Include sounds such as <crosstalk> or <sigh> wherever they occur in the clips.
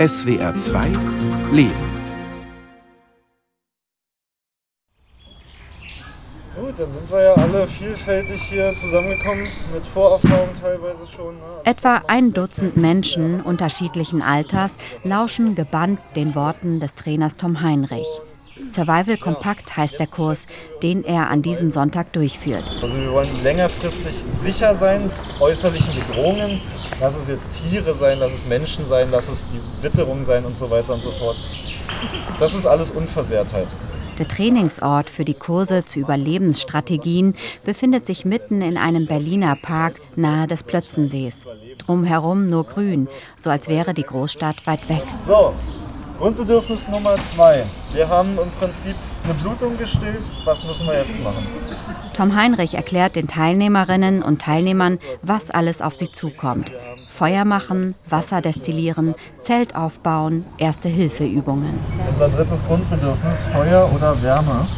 SWR 2 Leben. Gut, dann sind wir ja alle vielfältig hier zusammengekommen, mit Voraufnahmen teilweise schon. Ne? Etwa ein Dutzend Menschen unterschiedlichen Alters lauschen gebannt den Worten des Trainers Tom Heinrich. Survival Kompakt heißt der Kurs, den er an diesem Sonntag durchführt. Also wir wollen längerfristig sicher sein, äußerlichen Bedrohungen. Lass es jetzt Tiere sein, lass es Menschen sein, lass es die Witterung sein und so weiter und so fort. Das ist alles Unversehrtheit. Der Trainingsort für die Kurse zu Überlebensstrategien befindet sich mitten in einem Berliner Park nahe des Plötzensees. Drumherum nur grün, so als wäre die Großstadt weit weg. So, Grundbedürfnis Nummer zwei. Wir haben im Prinzip eine Blutung gestillt. Was müssen wir jetzt machen? Tom Heinrich erklärt den Teilnehmerinnen und Teilnehmern, was alles auf sie zukommt. Feuer machen, Wasser destillieren, Zelt aufbauen, Erste-Hilfe-Übungen. Unser drittes Grundbedürfnis, Feuer oder Wärme.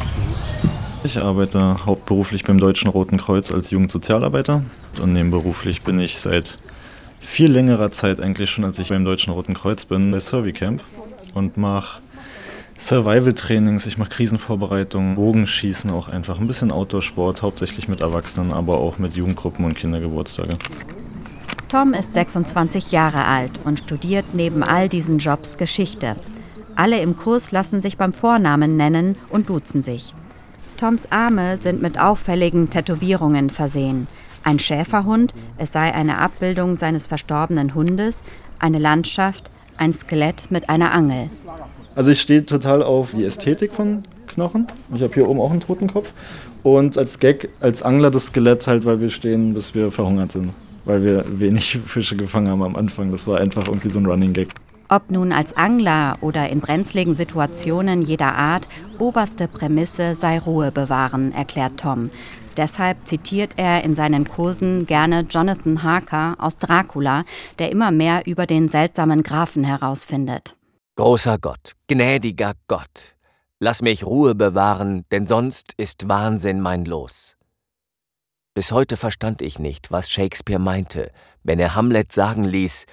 Ich arbeite hauptberuflich beim Deutschen Roten Kreuz als Jugendsozialarbeiter und nebenberuflich bin ich seit viel längerer Zeit eigentlich schon, als ich beim Deutschen Roten Kreuz bin, bei Survey Camp und mache Survival-Trainings, ich mache Krisenvorbereitungen, Bogenschießen auch einfach, ein bisschen Outdoor-Sport, hauptsächlich mit Erwachsenen, aber auch mit Jugendgruppen und Kindergeburtstage. Tom ist 26 Jahre alt und studiert neben all diesen Jobs Geschichte. Alle im Kurs lassen sich beim Vornamen nennen und duzen sich. Toms Arme sind mit auffälligen Tätowierungen versehen. Ein Schäferhund, es sei eine Abbildung seines verstorbenen Hundes, eine Landschaft, ein Skelett mit einer Angel. Also ich stehe total auf die Ästhetik von Knochen. Ich habe hier oben auch einen Totenkopf. Und als Gag, als Angler das Skelett halt, weil wir stehen, bis wir verhungert sind. Weil wir wenig <laughs> Fische gefangen haben am Anfang. Das war einfach irgendwie so ein Running Gag. Ob nun als Angler oder in brenzligen Situationen jeder Art, oberste Prämisse sei Ruhe bewahren, erklärt Tom. Deshalb zitiert er in seinen Kursen gerne Jonathan Harker aus Dracula, der immer mehr über den seltsamen Grafen herausfindet. Großer Gott, gnädiger Gott, lass mich Ruhe bewahren, denn sonst ist Wahnsinn mein Los. Bis heute verstand ich nicht, was Shakespeare meinte, wenn er Hamlet sagen ließ,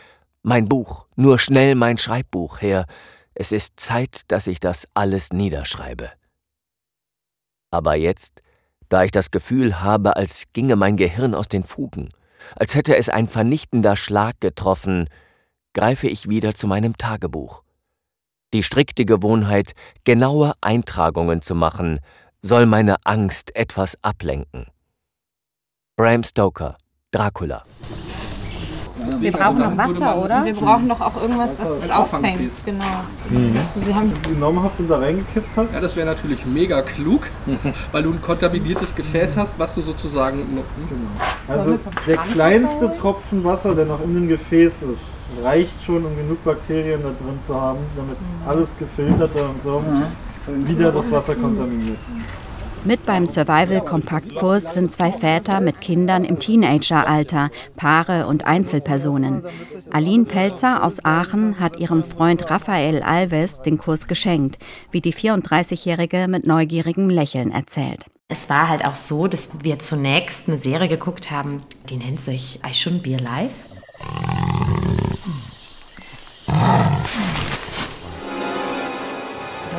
mein Buch, nur schnell mein Schreibbuch her, es ist Zeit, dass ich das alles niederschreibe. Aber jetzt, da ich das Gefühl habe, als ginge mein Gehirn aus den Fugen, als hätte es ein vernichtender Schlag getroffen, greife ich wieder zu meinem Tagebuch. Die strikte Gewohnheit, genaue Eintragungen zu machen, soll meine Angst etwas ablenken. Bram Stoker, Dracula. Wir brauchen noch Wasser, oder? Wir brauchen doch auch irgendwas, was das auffängt. Genau. Mhm. Sie haben genommen habt und da reingekippt habt? Ja, das wäre natürlich mega klug, <laughs> weil du ein kontaminiertes Gefäß hast, was du sozusagen. Genau. Also der kleinste Tropfen Wasser, der noch in dem Gefäß ist, reicht schon, um genug Bakterien da drin zu haben, damit alles gefilterte und so wieder das Wasser kontaminiert. Mit beim Survival-Kompaktkurs sind zwei Väter mit Kindern im Teenageralter, Paare und Einzelpersonen. Aline Pelzer aus Aachen hat ihrem Freund Raphael Alves den Kurs geschenkt, wie die 34-Jährige mit neugierigem Lächeln erzählt. Es war halt auch so, dass wir zunächst eine Serie geguckt haben, die nennt sich I Shouldn't Be Alive.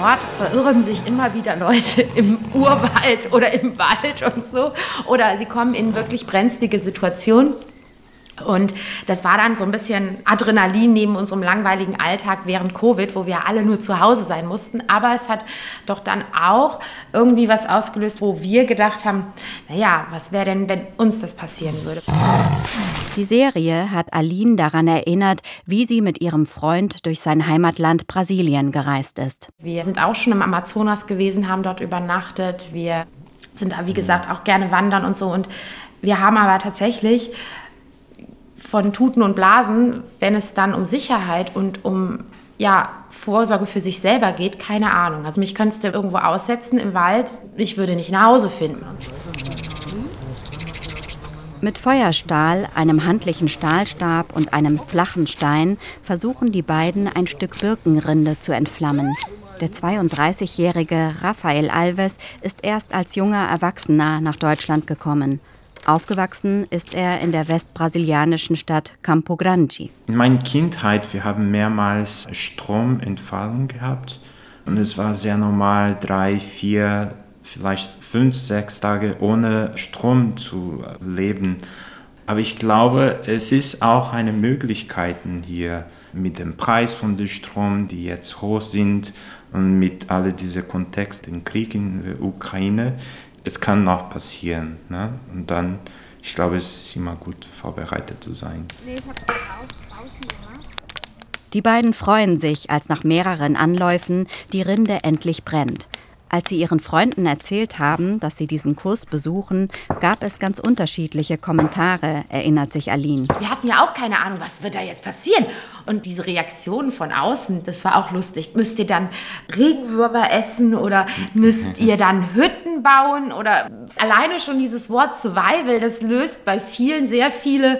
Dort verirren sich immer wieder Leute <laughs> im Urwald oder im Wald und so. Oder sie kommen in wirklich brenzlige Situationen. Und das war dann so ein bisschen Adrenalin neben unserem langweiligen Alltag während Covid, wo wir alle nur zu Hause sein mussten. Aber es hat doch dann auch irgendwie was ausgelöst, wo wir gedacht haben, naja, was wäre denn, wenn uns das passieren würde? Die Serie hat Aline daran erinnert, wie sie mit ihrem Freund durch sein Heimatland Brasilien gereist ist. Wir sind auch schon im Amazonas gewesen, haben dort übernachtet. Wir sind da, wie gesagt, auch gerne wandern und so. Und wir haben aber tatsächlich von Tuten und Blasen, wenn es dann um Sicherheit und um ja, Vorsorge für sich selber geht, keine Ahnung. Also mich könntest du irgendwo aussetzen im Wald, ich würde nicht nach Hause finden. Mit Feuerstahl, einem handlichen Stahlstab und einem flachen Stein versuchen die beiden ein Stück Birkenrinde zu entflammen. Der 32-jährige Raphael Alves ist erst als junger Erwachsener nach Deutschland gekommen. Aufgewachsen ist er in der westbrasilianischen Stadt Campo Grande. In meiner Kindheit, wir haben mehrmals Stromentfallung gehabt und es war sehr normal, drei, vier, vielleicht fünf, sechs Tage ohne Strom zu leben. Aber ich glaube, es ist auch eine Möglichkeit hier mit dem Preis von dem Strom, die jetzt hoch sind und mit all diesem Kontext, dem Krieg in der Ukraine, es kann noch passieren. Ne? Und dann, ich glaube, es ist immer gut vorbereitet zu sein. Die beiden freuen sich, als nach mehreren Anläufen die Rinde endlich brennt. Als sie ihren Freunden erzählt haben, dass sie diesen Kurs besuchen, gab es ganz unterschiedliche Kommentare, erinnert sich Aline. Wir hatten ja auch keine Ahnung, was wird da jetzt passieren. Und diese Reaktionen von außen, das war auch lustig. Müsst ihr dann Regenwürmer essen oder müsst ihr dann Hütten bauen? Oder alleine schon dieses Wort Survival, das löst bei vielen sehr viele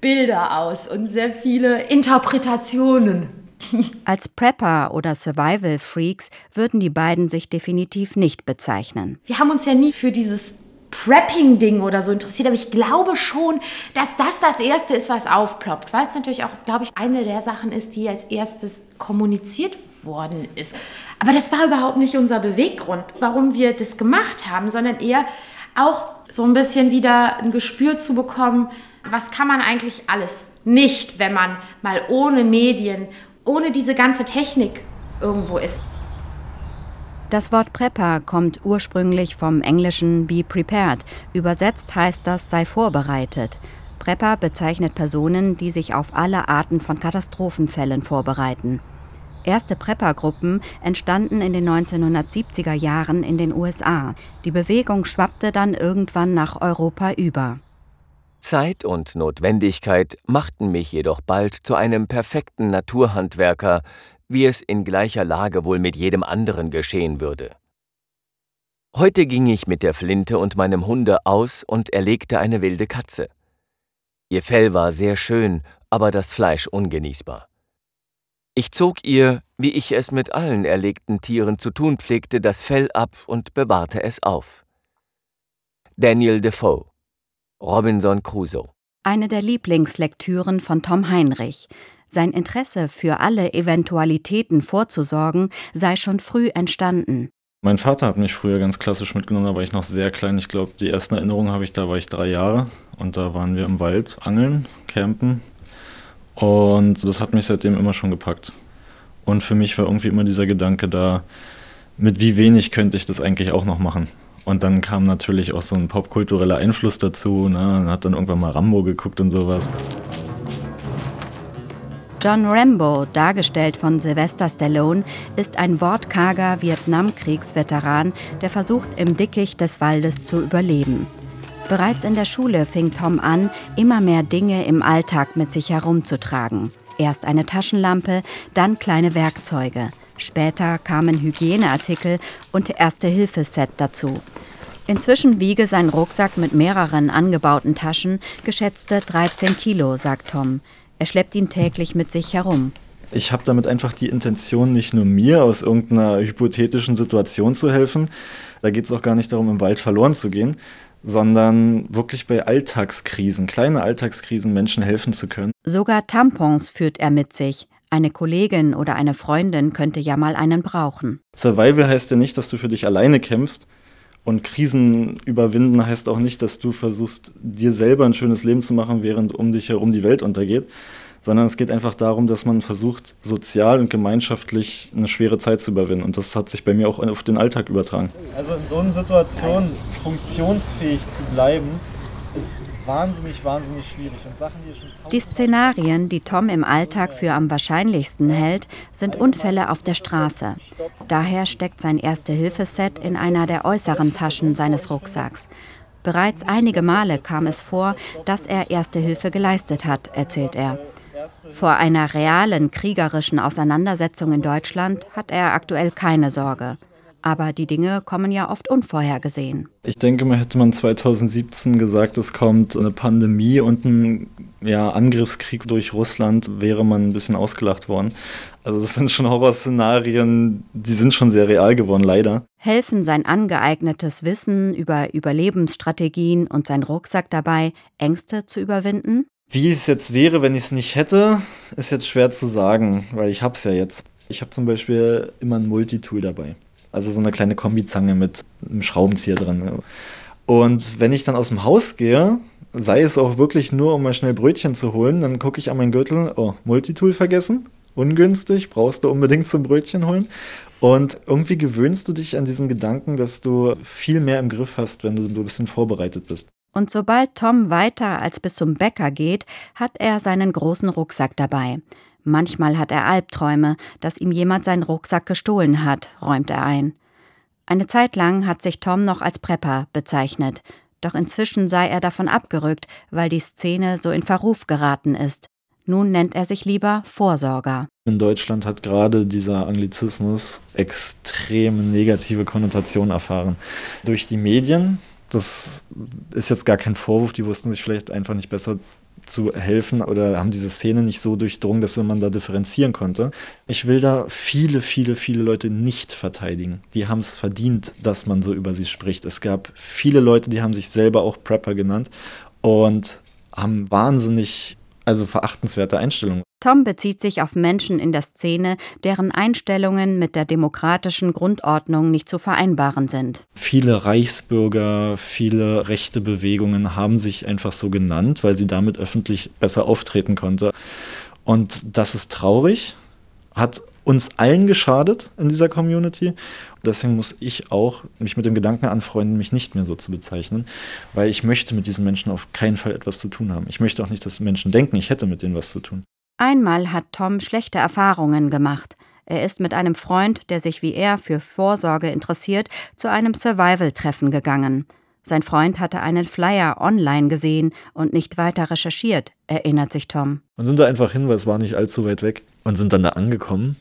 Bilder aus und sehr viele Interpretationen. <laughs> Als Prepper oder Survival Freaks würden die beiden sich definitiv nicht bezeichnen. Wir haben uns ja nie für dieses Prepping-Ding oder so interessiert, aber ich glaube schon, dass das das Erste ist, was aufploppt, weil es natürlich auch, glaube ich, eine der Sachen ist, die als erstes kommuniziert worden ist. Aber das war überhaupt nicht unser Beweggrund, warum wir das gemacht haben, sondern eher auch so ein bisschen wieder ein Gespür zu bekommen, was kann man eigentlich alles nicht, wenn man mal ohne Medien ohne diese ganze Technik irgendwo ist. Das Wort Prepper kommt ursprünglich vom englischen be prepared. Übersetzt heißt das sei vorbereitet. Prepper bezeichnet Personen, die sich auf alle Arten von Katastrophenfällen vorbereiten. Erste Prepper-Gruppen entstanden in den 1970er Jahren in den USA. Die Bewegung schwappte dann irgendwann nach Europa über. Zeit und Notwendigkeit machten mich jedoch bald zu einem perfekten Naturhandwerker, wie es in gleicher Lage wohl mit jedem anderen geschehen würde. Heute ging ich mit der Flinte und meinem Hunde aus und erlegte eine wilde Katze. Ihr Fell war sehr schön, aber das Fleisch ungenießbar. Ich zog ihr, wie ich es mit allen erlegten Tieren zu tun pflegte, das Fell ab und bewahrte es auf. Daniel Defoe Robinson Crusoe. Eine der Lieblingslektüren von Tom Heinrich. Sein Interesse für alle Eventualitäten vorzusorgen sei schon früh entstanden. Mein Vater hat mich früher ganz klassisch mitgenommen, da war ich noch sehr klein. Ich glaube, die ersten Erinnerungen habe ich, da war ich drei Jahre und da waren wir im Wald angeln, campen und das hat mich seitdem immer schon gepackt. Und für mich war irgendwie immer dieser Gedanke da, mit wie wenig könnte ich das eigentlich auch noch machen. Und dann kam natürlich auch so ein popkultureller Einfluss dazu. Ne? Man hat dann irgendwann mal Rambo geguckt und sowas. John Rambo, dargestellt von Sylvester Stallone, ist ein wortkarger Vietnamkriegsveteran, der versucht, im Dickicht des Waldes zu überleben. Bereits in der Schule fing Tom an, immer mehr Dinge im Alltag mit sich herumzutragen. Erst eine Taschenlampe, dann kleine Werkzeuge. Später kamen Hygieneartikel und Erste-Hilfe-Set dazu. Inzwischen wiege sein Rucksack mit mehreren angebauten Taschen geschätzte 13 Kilo, sagt Tom. Er schleppt ihn täglich mit sich herum. Ich habe damit einfach die Intention, nicht nur mir aus irgendeiner hypothetischen Situation zu helfen, da geht es auch gar nicht darum, im Wald verloren zu gehen, sondern wirklich bei Alltagskrisen, kleine Alltagskrisen Menschen helfen zu können. Sogar Tampons führt er mit sich. Eine Kollegin oder eine Freundin könnte ja mal einen brauchen. Survival heißt ja nicht, dass du für dich alleine kämpfst. Und Krisen überwinden heißt auch nicht, dass du versuchst, dir selber ein schönes Leben zu machen, während um dich herum die Welt untergeht, sondern es geht einfach darum, dass man versucht, sozial und gemeinschaftlich eine schwere Zeit zu überwinden. Und das hat sich bei mir auch auf den Alltag übertragen. Also in so einer Situation funktionsfähig zu bleiben, ist wahnsinnig, wahnsinnig schwierig. Und Sachen, die, schon die Szenarien, die Tom im Alltag für am wahrscheinlichsten hält, sind Unfälle auf der Straße. Daher steckt sein Erste-Hilfe-Set in einer der äußeren Taschen seines Rucksacks. Bereits einige Male kam es vor, dass er Erste Hilfe geleistet hat, erzählt er. Vor einer realen kriegerischen Auseinandersetzung in Deutschland hat er aktuell keine Sorge. Aber die Dinge kommen ja oft unvorhergesehen. Ich denke mal, hätte man 2017 gesagt, es kommt eine Pandemie und ein ja, Angriffskrieg durch Russland, wäre man ein bisschen ausgelacht worden. Also das sind schon Horrorszenarien, die sind schon sehr real geworden, leider. Helfen sein angeeignetes Wissen über Überlebensstrategien und sein Rucksack dabei, Ängste zu überwinden? Wie es jetzt wäre, wenn ich es nicht hätte, ist jetzt schwer zu sagen, weil ich es ja jetzt. Ich habe zum Beispiel immer ein Multitool dabei. Also so eine kleine Kombizange mit einem Schraubenzieher drin. Und wenn ich dann aus dem Haus gehe, sei es auch wirklich nur, um mal schnell Brötchen zu holen, dann gucke ich an meinen Gürtel, oh, Multitool vergessen, ungünstig, brauchst du unbedingt zum Brötchen holen. Und irgendwie gewöhnst du dich an diesen Gedanken, dass du viel mehr im Griff hast, wenn du ein bisschen vorbereitet bist. Und sobald Tom weiter als bis zum Bäcker geht, hat er seinen großen Rucksack dabei. Manchmal hat er Albträume, dass ihm jemand seinen Rucksack gestohlen hat, räumt er ein. Eine Zeit lang hat sich Tom noch als Prepper bezeichnet, doch inzwischen sei er davon abgerückt, weil die Szene so in Verruf geraten ist. Nun nennt er sich lieber Vorsorger. In Deutschland hat gerade dieser Anglizismus extrem negative Konnotationen erfahren. Durch die Medien, das ist jetzt gar kein Vorwurf, die wussten sich vielleicht einfach nicht besser zu helfen oder haben diese Szene nicht so durchdrungen, dass man da differenzieren konnte. Ich will da viele, viele, viele Leute nicht verteidigen. Die haben es verdient, dass man so über sie spricht. Es gab viele Leute, die haben sich selber auch Prepper genannt und haben wahnsinnig also verachtenswerte Einstellungen. Tom bezieht sich auf Menschen in der Szene, deren Einstellungen mit der demokratischen Grundordnung nicht zu vereinbaren sind. Viele Reichsbürger, viele rechte Bewegungen haben sich einfach so genannt, weil sie damit öffentlich besser auftreten konnte. Und das ist traurig, hat uns allen geschadet in dieser Community. Deswegen muss ich auch mich mit dem Gedanken anfreunden, mich nicht mehr so zu bezeichnen, weil ich möchte mit diesen Menschen auf keinen Fall etwas zu tun haben. Ich möchte auch nicht, dass Menschen denken, ich hätte mit denen was zu tun. Einmal hat Tom schlechte Erfahrungen gemacht. Er ist mit einem Freund, der sich wie er für Vorsorge interessiert, zu einem Survival-Treffen gegangen. Sein Freund hatte einen Flyer online gesehen und nicht weiter recherchiert, erinnert sich Tom. Und sind da einfach hin, weil es war nicht allzu weit weg und sind dann da angekommen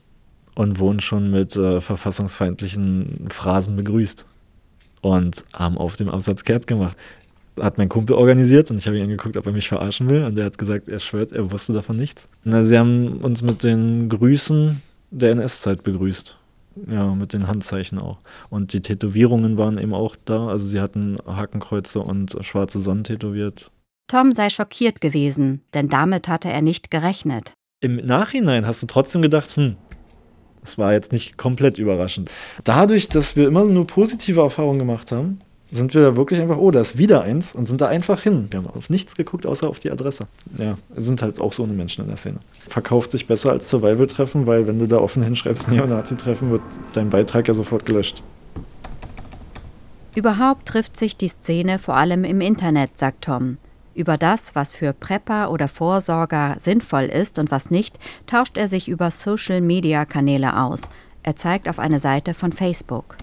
und wurden schon mit äh, verfassungsfeindlichen Phrasen begrüßt und haben auf dem Absatz kehrt gemacht. Hat mein Kumpel organisiert und ich habe ihn angeguckt, ob er mich verarschen will. Und der hat gesagt, er schwört, er wusste davon nichts. Na, sie haben uns mit den Grüßen der NS-Zeit begrüßt. Ja, mit den Handzeichen auch. Und die Tätowierungen waren eben auch da. Also sie hatten Hakenkreuze und schwarze Sonnen tätowiert. Tom sei schockiert gewesen, denn damit hatte er nicht gerechnet. Im Nachhinein hast du trotzdem gedacht, hm, das war jetzt nicht komplett überraschend. Dadurch, dass wir immer nur positive Erfahrungen gemacht haben, sind wir da wirklich einfach, oh, da ist wieder eins und sind da einfach hin. Wir haben auf nichts geguckt, außer auf die Adresse. Ja, sind halt auch so eine Menschen in der Szene. Verkauft sich besser als Survival-Treffen, weil wenn du da offen hinschreibst, <laughs> Neonazi-Treffen, wird dein Beitrag ja sofort gelöscht. Überhaupt trifft sich die Szene vor allem im Internet, sagt Tom. Über das, was für Prepper oder Vorsorger sinnvoll ist und was nicht, tauscht er sich über Social-Media-Kanäle aus. Er zeigt auf eine Seite von Facebook.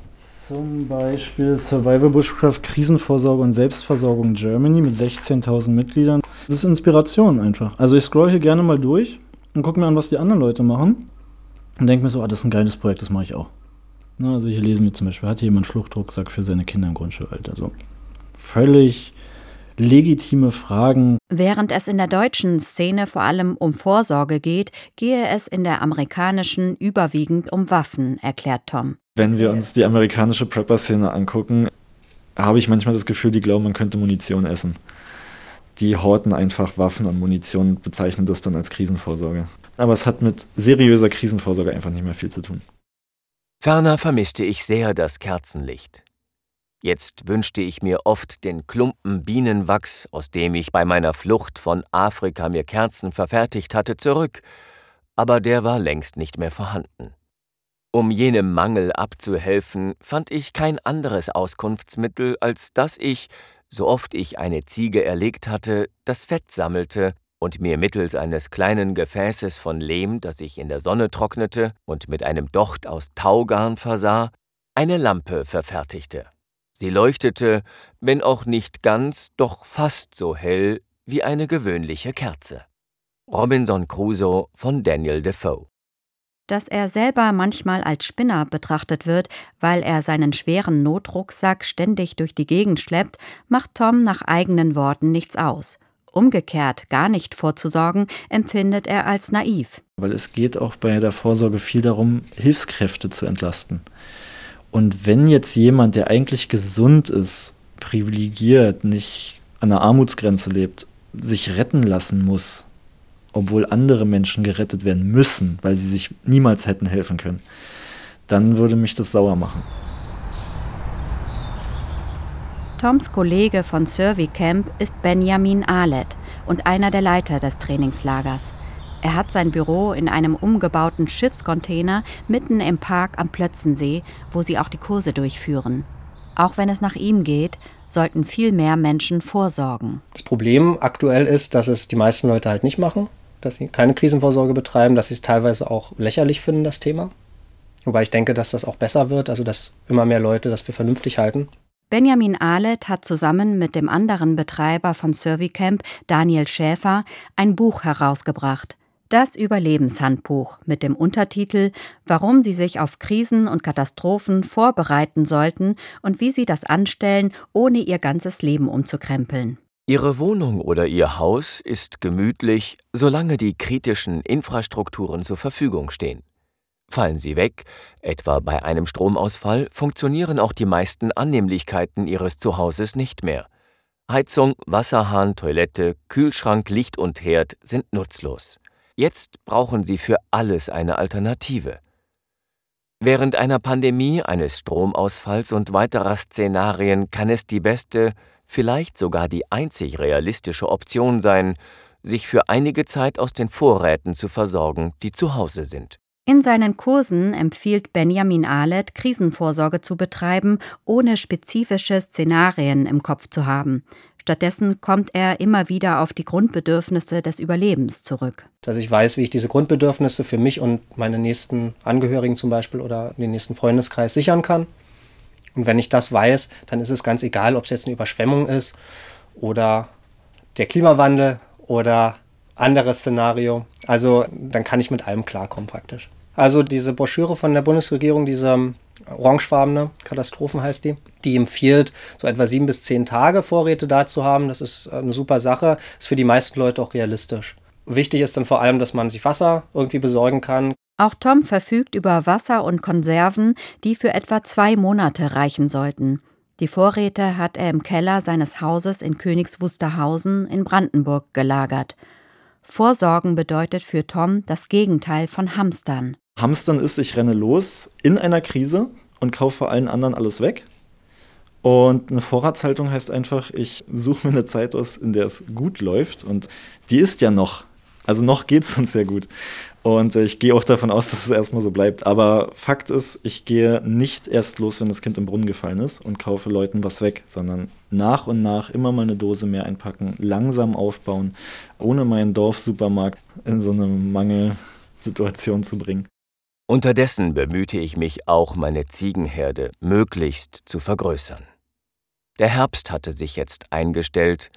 Zum Beispiel Survival Bushcraft Krisenvorsorge und Selbstversorgung Germany mit 16.000 Mitgliedern. Das ist Inspiration einfach. Also ich scroll hier gerne mal durch und gucke mir an, was die anderen Leute machen und denke mir so, ah, das ist ein geiles Projekt, das mache ich auch. Na, also hier lesen wir zum Beispiel, hat jemand Fluchtrucksack für seine Kinder im Grundschulalter. So völlig legitime Fragen. Während es in der deutschen Szene vor allem um Vorsorge geht, gehe es in der amerikanischen überwiegend um Waffen, erklärt Tom. Wenn wir uns die amerikanische Prepper-Szene angucken, habe ich manchmal das Gefühl, die glauben, man könnte Munition essen. Die horten einfach Waffen und Munition und bezeichnen das dann als Krisenvorsorge. Aber es hat mit seriöser Krisenvorsorge einfach nicht mehr viel zu tun. Ferner vermisste ich sehr das Kerzenlicht. Jetzt wünschte ich mir oft den Klumpen Bienenwachs, aus dem ich bei meiner Flucht von Afrika mir Kerzen verfertigt hatte, zurück, aber der war längst nicht mehr vorhanden. Um jenem Mangel abzuhelfen, fand ich kein anderes Auskunftsmittel, als dass ich, so oft ich eine Ziege erlegt hatte, das Fett sammelte und mir mittels eines kleinen Gefäßes von Lehm, das ich in der Sonne trocknete und mit einem Docht aus Taugarn versah, eine Lampe verfertigte. Sie leuchtete, wenn auch nicht ganz, doch fast so hell wie eine gewöhnliche Kerze. Robinson Crusoe von Daniel Defoe Dass er selber manchmal als Spinner betrachtet wird, weil er seinen schweren Notrucksack ständig durch die Gegend schleppt, macht Tom nach eigenen Worten nichts aus. Umgekehrt gar nicht vorzusorgen, empfindet er als naiv. Weil es geht auch bei der Vorsorge viel darum, Hilfskräfte zu entlasten. Und wenn jetzt jemand, der eigentlich gesund ist, privilegiert, nicht an der Armutsgrenze lebt, sich retten lassen muss, obwohl andere Menschen gerettet werden müssen, weil sie sich niemals hätten helfen können, dann würde mich das sauer machen. Toms Kollege von Survey Camp ist Benjamin Ahlet und einer der Leiter des Trainingslagers. Er hat sein Büro in einem umgebauten Schiffscontainer mitten im Park am Plötzensee, wo sie auch die Kurse durchführen. Auch wenn es nach ihm geht, sollten viel mehr Menschen vorsorgen. Das Problem aktuell ist, dass es die meisten Leute halt nicht machen, dass sie keine Krisenvorsorge betreiben, dass sie es teilweise auch lächerlich finden, das Thema. Wobei ich denke, dass das auch besser wird, also dass immer mehr Leute das für vernünftig halten. Benjamin Ahlet hat zusammen mit dem anderen Betreiber von Servicamp, Daniel Schäfer, ein Buch herausgebracht. Das Überlebenshandbuch mit dem Untertitel Warum Sie sich auf Krisen und Katastrophen vorbereiten sollten und wie Sie das anstellen, ohne Ihr ganzes Leben umzukrempeln. Ihre Wohnung oder Ihr Haus ist gemütlich, solange die kritischen Infrastrukturen zur Verfügung stehen. Fallen sie weg, etwa bei einem Stromausfall, funktionieren auch die meisten Annehmlichkeiten Ihres Zuhauses nicht mehr. Heizung, Wasserhahn, Toilette, Kühlschrank, Licht und Herd sind nutzlos. Jetzt brauchen Sie für alles eine Alternative. Während einer Pandemie, eines Stromausfalls und weiterer Szenarien kann es die beste, vielleicht sogar die einzig realistische Option sein, sich für einige Zeit aus den Vorräten zu versorgen, die zu Hause sind. In seinen Kursen empfiehlt Benjamin Ahlet, Krisenvorsorge zu betreiben, ohne spezifische Szenarien im Kopf zu haben. Stattdessen kommt er immer wieder auf die Grundbedürfnisse des Überlebens zurück. Dass ich weiß, wie ich diese Grundbedürfnisse für mich und meine nächsten Angehörigen zum Beispiel oder den nächsten Freundeskreis sichern kann. Und wenn ich das weiß, dann ist es ganz egal, ob es jetzt eine Überschwemmung ist oder der Klimawandel oder anderes Szenario. Also dann kann ich mit allem klarkommen praktisch. Also diese Broschüre von der Bundesregierung, diese ähm, orangefarbene, Katastrophen heißt die, die empfiehlt, so etwa sieben bis zehn Tage Vorräte da zu haben. Das ist eine super Sache, ist für die meisten Leute auch realistisch. Wichtig ist dann vor allem, dass man sich Wasser irgendwie besorgen kann. Auch Tom verfügt über Wasser und Konserven, die für etwa zwei Monate reichen sollten. Die Vorräte hat er im Keller seines Hauses in Königs Wusterhausen in Brandenburg gelagert. Vorsorgen bedeutet für Tom das Gegenteil von Hamstern. Hamstern ist, ich renne los in einer Krise und kaufe allen anderen alles weg. Und eine Vorratshaltung heißt einfach, ich suche mir eine Zeit aus, in der es gut läuft. Und die ist ja noch. Also noch geht es uns sehr gut. Und äh, ich gehe auch davon aus, dass es erstmal so bleibt. Aber Fakt ist, ich gehe nicht erst los, wenn das Kind im Brunnen gefallen ist und kaufe Leuten was weg, sondern nach und nach immer mal eine Dose mehr einpacken, langsam aufbauen, ohne meinen Dorfsupermarkt in so eine Mangelsituation zu bringen. Unterdessen bemühte ich mich auch, meine Ziegenherde möglichst zu vergrößern. Der Herbst hatte sich jetzt eingestellt,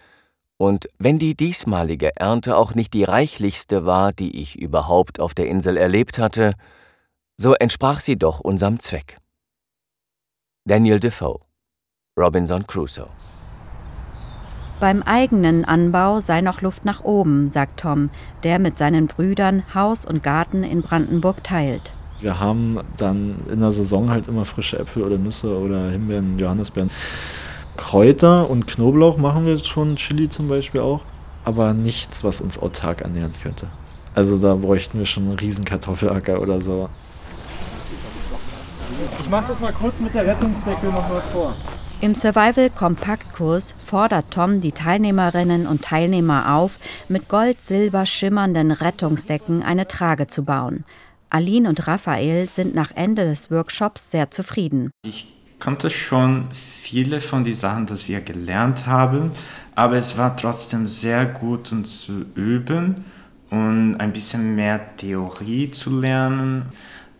und wenn die diesmalige Ernte auch nicht die reichlichste war, die ich überhaupt auf der Insel erlebt hatte, so entsprach sie doch unserem Zweck. Daniel Defoe Robinson Crusoe beim eigenen Anbau sei noch Luft nach oben, sagt Tom, der mit seinen Brüdern Haus und Garten in Brandenburg teilt. Wir haben dann in der Saison halt immer frische Äpfel oder Nüsse oder Himbeeren, Johannisbeeren. Kräuter und Knoblauch machen wir schon, Chili zum Beispiel auch, aber nichts, was uns autark ernähren könnte. Also da bräuchten wir schon einen riesen Kartoffelacker oder so. Ich mache das mal kurz mit der Rettungsdecke nochmal vor. Im Survival-Kompaktkurs fordert Tom die Teilnehmerinnen und Teilnehmer auf, mit gold-silber schimmernden Rettungsdecken eine Trage zu bauen. Aline und Raphael sind nach Ende des Workshops sehr zufrieden. Ich konnte schon viele von den Sachen, die wir gelernt haben, aber es war trotzdem sehr gut, uns zu üben und ein bisschen mehr Theorie zu lernen.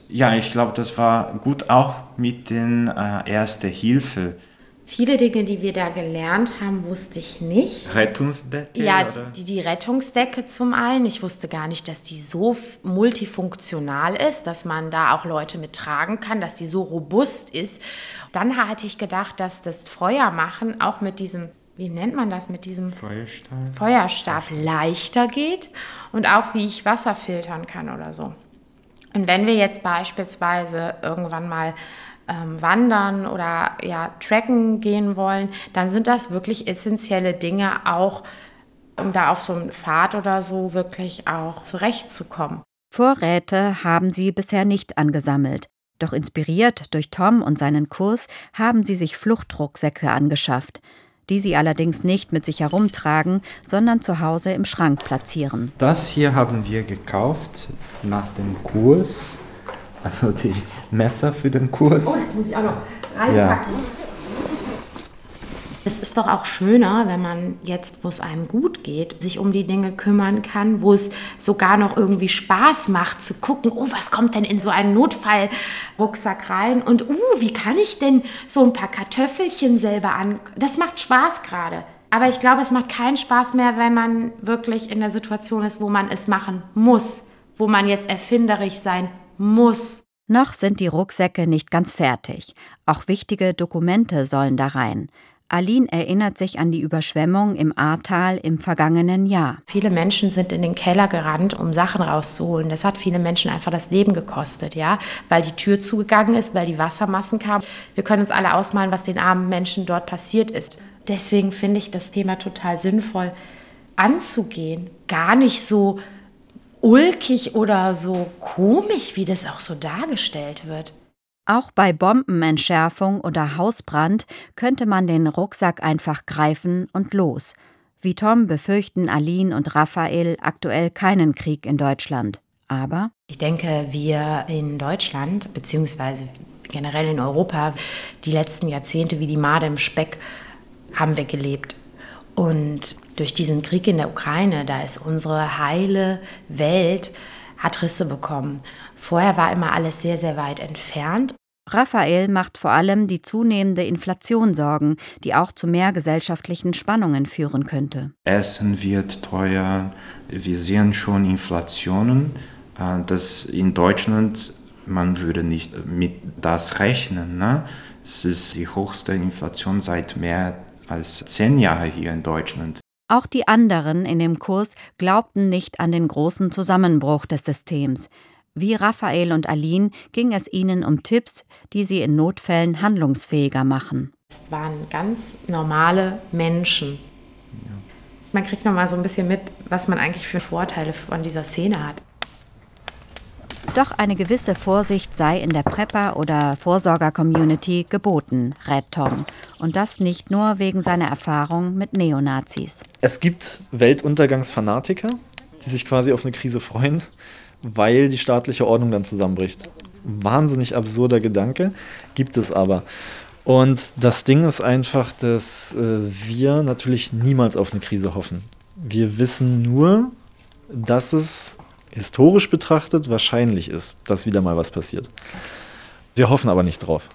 Ja, ich glaube, das war gut auch mit den äh, Erste Hilfe. Viele Dinge, die wir da gelernt haben, wusste ich nicht. Rettungsdecke? Ja, die, die Rettungsdecke zum einen. Ich wusste gar nicht, dass die so multifunktional ist, dass man da auch Leute mittragen kann, dass die so robust ist. Dann hatte ich gedacht, dass das Feuermachen auch mit diesem wie nennt man das, mit diesem Feuerstab, Feuerstab leichter geht und auch wie ich Wasser filtern kann oder so. Und wenn wir jetzt beispielsweise irgendwann mal ähm, wandern oder ja, tracken gehen wollen, dann sind das wirklich essentielle Dinge auch, um da auf so einem Pfad oder so wirklich auch zurechtzukommen. Vorräte haben sie bisher nicht angesammelt. Doch inspiriert durch Tom und seinen Kurs haben sie sich Fluchtrucksäcke angeschafft die sie allerdings nicht mit sich herumtragen, sondern zu Hause im Schrank platzieren. Das hier haben wir gekauft nach dem Kurs, also die Messer für den Kurs. Oh, das muss ich auch noch reinpacken. Ja. Es ist doch auch schöner, wenn man jetzt, wo es einem gut geht, sich um die Dinge kümmern kann, wo es sogar noch irgendwie Spaß macht zu gucken, oh, was kommt denn in so einen Notfallrucksack rein und uh, wie kann ich denn so ein paar Kartoffelchen selber an. Das macht Spaß gerade. Aber ich glaube, es macht keinen Spaß mehr, wenn man wirklich in der Situation ist, wo man es machen muss, wo man jetzt erfinderisch sein muss. Noch sind die Rucksäcke nicht ganz fertig. Auch wichtige Dokumente sollen da rein. Aline erinnert sich an die Überschwemmung im Ahrtal im vergangenen Jahr. Viele Menschen sind in den Keller gerannt, um Sachen rauszuholen. Das hat viele Menschen einfach das Leben gekostet, ja, weil die Tür zugegangen ist, weil die Wassermassen kamen. Wir können uns alle ausmalen, was den armen Menschen dort passiert ist. Deswegen finde ich das Thema total sinnvoll anzugehen. Gar nicht so ulkig oder so komisch, wie das auch so dargestellt wird. Auch bei Bombenentschärfung oder Hausbrand könnte man den Rucksack einfach greifen und los. Wie Tom befürchten Aline und Raphael aktuell keinen Krieg in Deutschland. Aber ich denke, wir in Deutschland beziehungsweise generell in Europa die letzten Jahrzehnte wie die Made im Speck haben wir gelebt. Und durch diesen Krieg in der Ukraine, da ist unsere heile Welt hat Risse bekommen. Vorher war immer alles sehr, sehr weit entfernt. Raphael macht vor allem die zunehmende Inflation Sorgen, die auch zu mehr gesellschaftlichen Spannungen führen könnte. Essen wird teuer. Wir sehen schon Inflationen, äh, dass in Deutschland man würde nicht mit das rechnen. Ne? Es ist die höchste Inflation seit mehr als zehn Jahren hier in Deutschland. Auch die anderen in dem Kurs glaubten nicht an den großen Zusammenbruch des Systems. Wie Raphael und Aline ging es ihnen um Tipps, die sie in Notfällen handlungsfähiger machen. Es waren ganz normale Menschen. Man kriegt noch mal so ein bisschen mit, was man eigentlich für Vorteile von dieser Szene hat. Doch eine gewisse Vorsicht sei in der Prepper- oder Vorsorger-Community geboten, rät Tom. Und das nicht nur wegen seiner Erfahrung mit Neonazis. Es gibt Weltuntergangsfanatiker, die sich quasi auf eine Krise freuen weil die staatliche Ordnung dann zusammenbricht. Wahnsinnig absurder Gedanke, gibt es aber. Und das Ding ist einfach, dass äh, wir natürlich niemals auf eine Krise hoffen. Wir wissen nur, dass es historisch betrachtet wahrscheinlich ist, dass wieder mal was passiert. Wir hoffen aber nicht drauf.